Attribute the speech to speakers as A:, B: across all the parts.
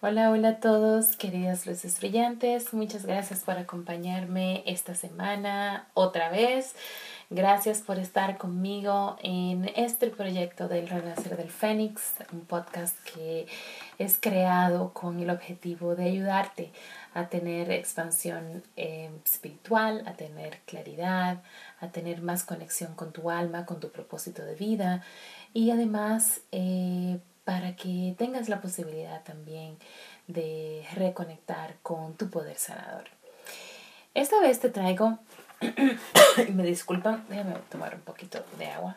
A: Hola, hola a todos, queridas luces brillantes. Muchas gracias por acompañarme esta semana otra vez. Gracias por estar conmigo en este proyecto del Renacer del Fénix, un podcast que es creado con el objetivo de ayudarte a tener expansión eh, espiritual, a tener claridad, a tener más conexión con tu alma, con tu propósito de vida y además eh, para que tengas la posibilidad también de reconectar con tu poder sanador. Esta vez te traigo, me disculpan, déjame tomar un poquito de agua.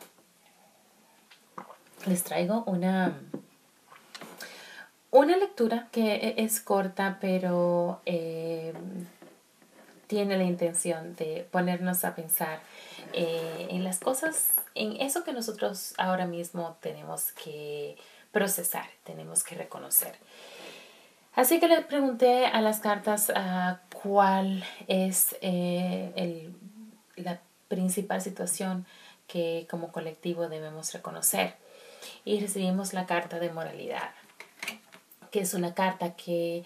A: Les traigo una, una lectura que e, es corta, pero eh, tiene la intención de ponernos a pensar eh, en las cosas, en eso que nosotros ahora mismo tenemos que procesar, tenemos que reconocer. Así que le pregunté a las cartas uh, cuál es eh, el, la principal situación que como colectivo debemos reconocer. Y recibimos la carta de moralidad, que es una carta que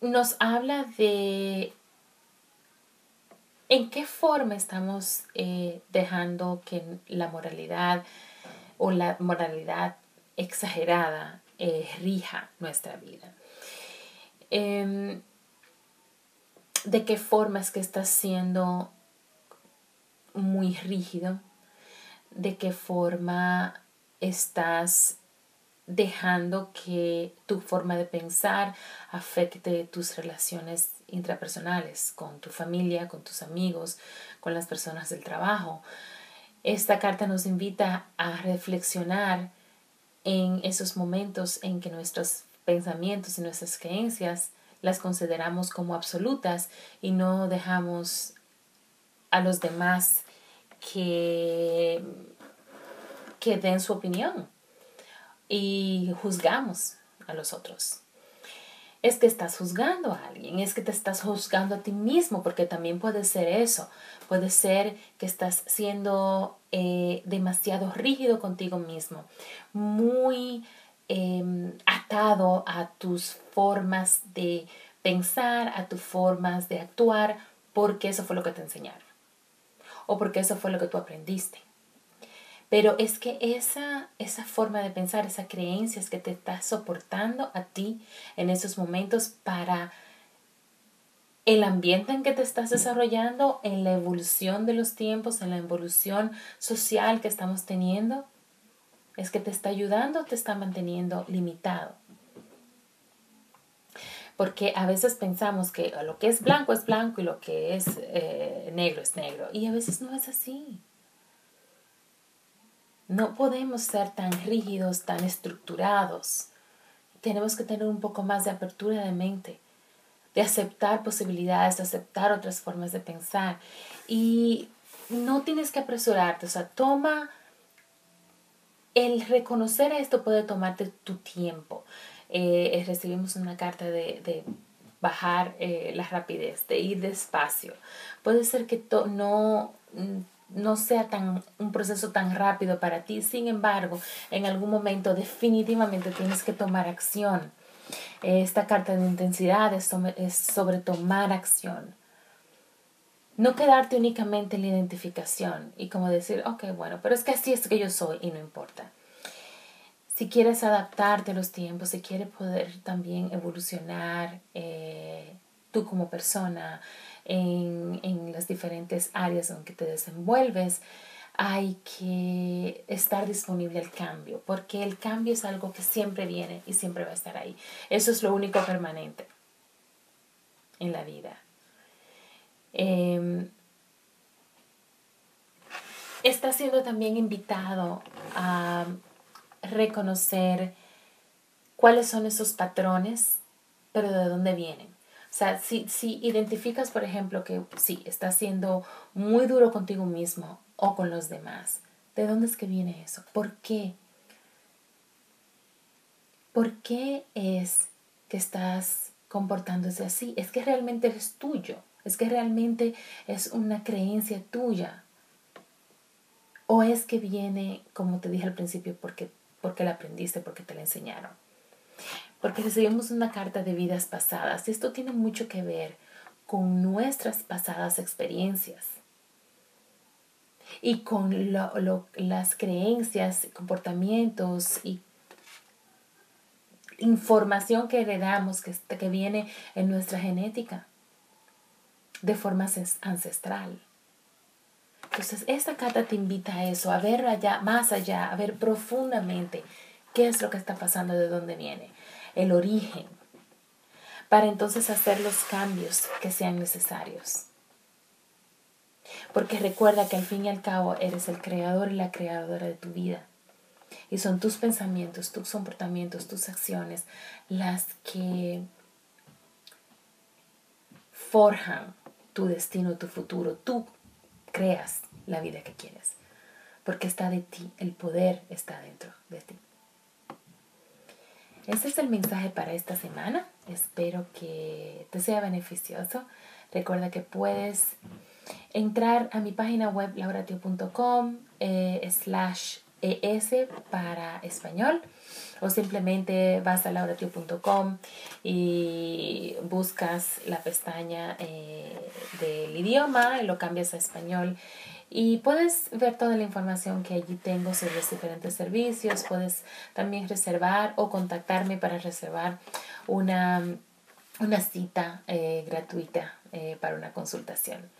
A: nos habla de en qué forma estamos eh, dejando que la moralidad o la moralidad exagerada eh, rija nuestra vida. Em, ¿De qué forma es que estás siendo muy rígido? ¿De qué forma estás dejando que tu forma de pensar afecte tus relaciones intrapersonales con tu familia, con tus amigos, con las personas del trabajo? Esta carta nos invita a reflexionar en esos momentos en que nuestros pensamientos y nuestras creencias las consideramos como absolutas y no dejamos a los demás que, que den su opinión y juzgamos a los otros. Es que estás juzgando a alguien, es que te estás juzgando a ti mismo, porque también puede ser eso. Puede ser que estás siendo eh, demasiado rígido contigo mismo, muy em, atado a tus formas de pensar, a tus formas de actuar, porque eso fue lo que te enseñaron o porque eso fue lo que tú aprendiste. Pero es que esa, esa forma de pensar, esa creencia es que te está soportando a ti en esos momentos para el ambiente en que te estás desarrollando, en la evolución de los tiempos, en la evolución social que estamos teniendo, es que te está ayudando te está manteniendo limitado. Porque a veces pensamos que lo que es blanco es blanco y lo que es eh, negro es negro. Y a veces no es así. No podemos ser tan rígidos, tan estructurados. Tenemos que tener un poco más de apertura de mente de aceptar posibilidades, de aceptar otras formas de pensar. Y no tienes que apresurarte, o sea, toma, el reconocer esto puede tomarte tu tiempo. Eh, eh, recibimos una carta de, bajar eh, la rapidez, de ir despacio. Puede ser que no, no sea tan, un proceso tan rápido para ti, sin embargo, en algún momento definitivamente tienes que tomar acción esta carta de intensidad es sobre, tomar acción. No quedarte únicamente en la identificación y como decir, ok, bueno, pero es que así es que yo soy y no importa. Si quieres adaptarte a los tiempos, si quieres poder también evolucionar eh, tú como persona en, en las diferentes áreas en que te desenvuelves, hay que estar disponible al cambio, porque el cambio es algo que siempre viene y siempre va a estar ahí. Eso es lo único permanente en la vida. Eh, está siendo también invitado a reconocer cuáles son esos patrones, pero de dónde vienen. O sea, si, si identificas, por ejemplo, que sí, estás siendo muy duro contigo mismo o con los demás. ¿De dónde es que viene eso? ¿Por qué? ¿Por qué es que estás comportándose así? Es que realmente eres tuyo. Es que realmente es una creencia tuya. O es que viene, como te dije al principio, porque, porque la aprendiste, porque te la enseñaron. Porque recibimos una carta de vidas pasadas esto tiene mucho que ver con nuestras pasadas experiencias y con las creencias, comportamientos y información que heredamos, que, que viene en nuestra genética de forma ancestral. Entonces, esta carta te invita a eso, a ver allá, más allá, a ver profundamente qué es lo que está pasando, de dónde viene, el origen, para entonces hacer los cambios que sean necesarios. Porque recuerda que al fin y al cabo eres el creador y la creadora de tu vida. Y son tus pensamientos, tus comportamientos, tus acciones las que forjan tu destino, tu futuro. Tú creas la vida que quieres. Porque está de ti, el poder está dentro de ti. Este es el mensaje para esta semana. Espero que te sea beneficioso. Recuerda que puedes entrar a mi página web lauratio.com eh, slash es para español o simplemente vas a lauratio.com y buscas la pestaña eh, del idioma lo cambias a español y puedes ver toda la información que allí tengo sobre los diferentes servicios. Puedes también reservar o contactarme para reservar una, una cita eh, gratuita eh, para una consultación.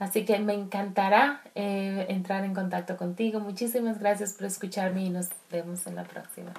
A: Así que me encantará eh, entrar en contacto contigo. Muchísimas gracias por escucharme y nos vemos en la próxima.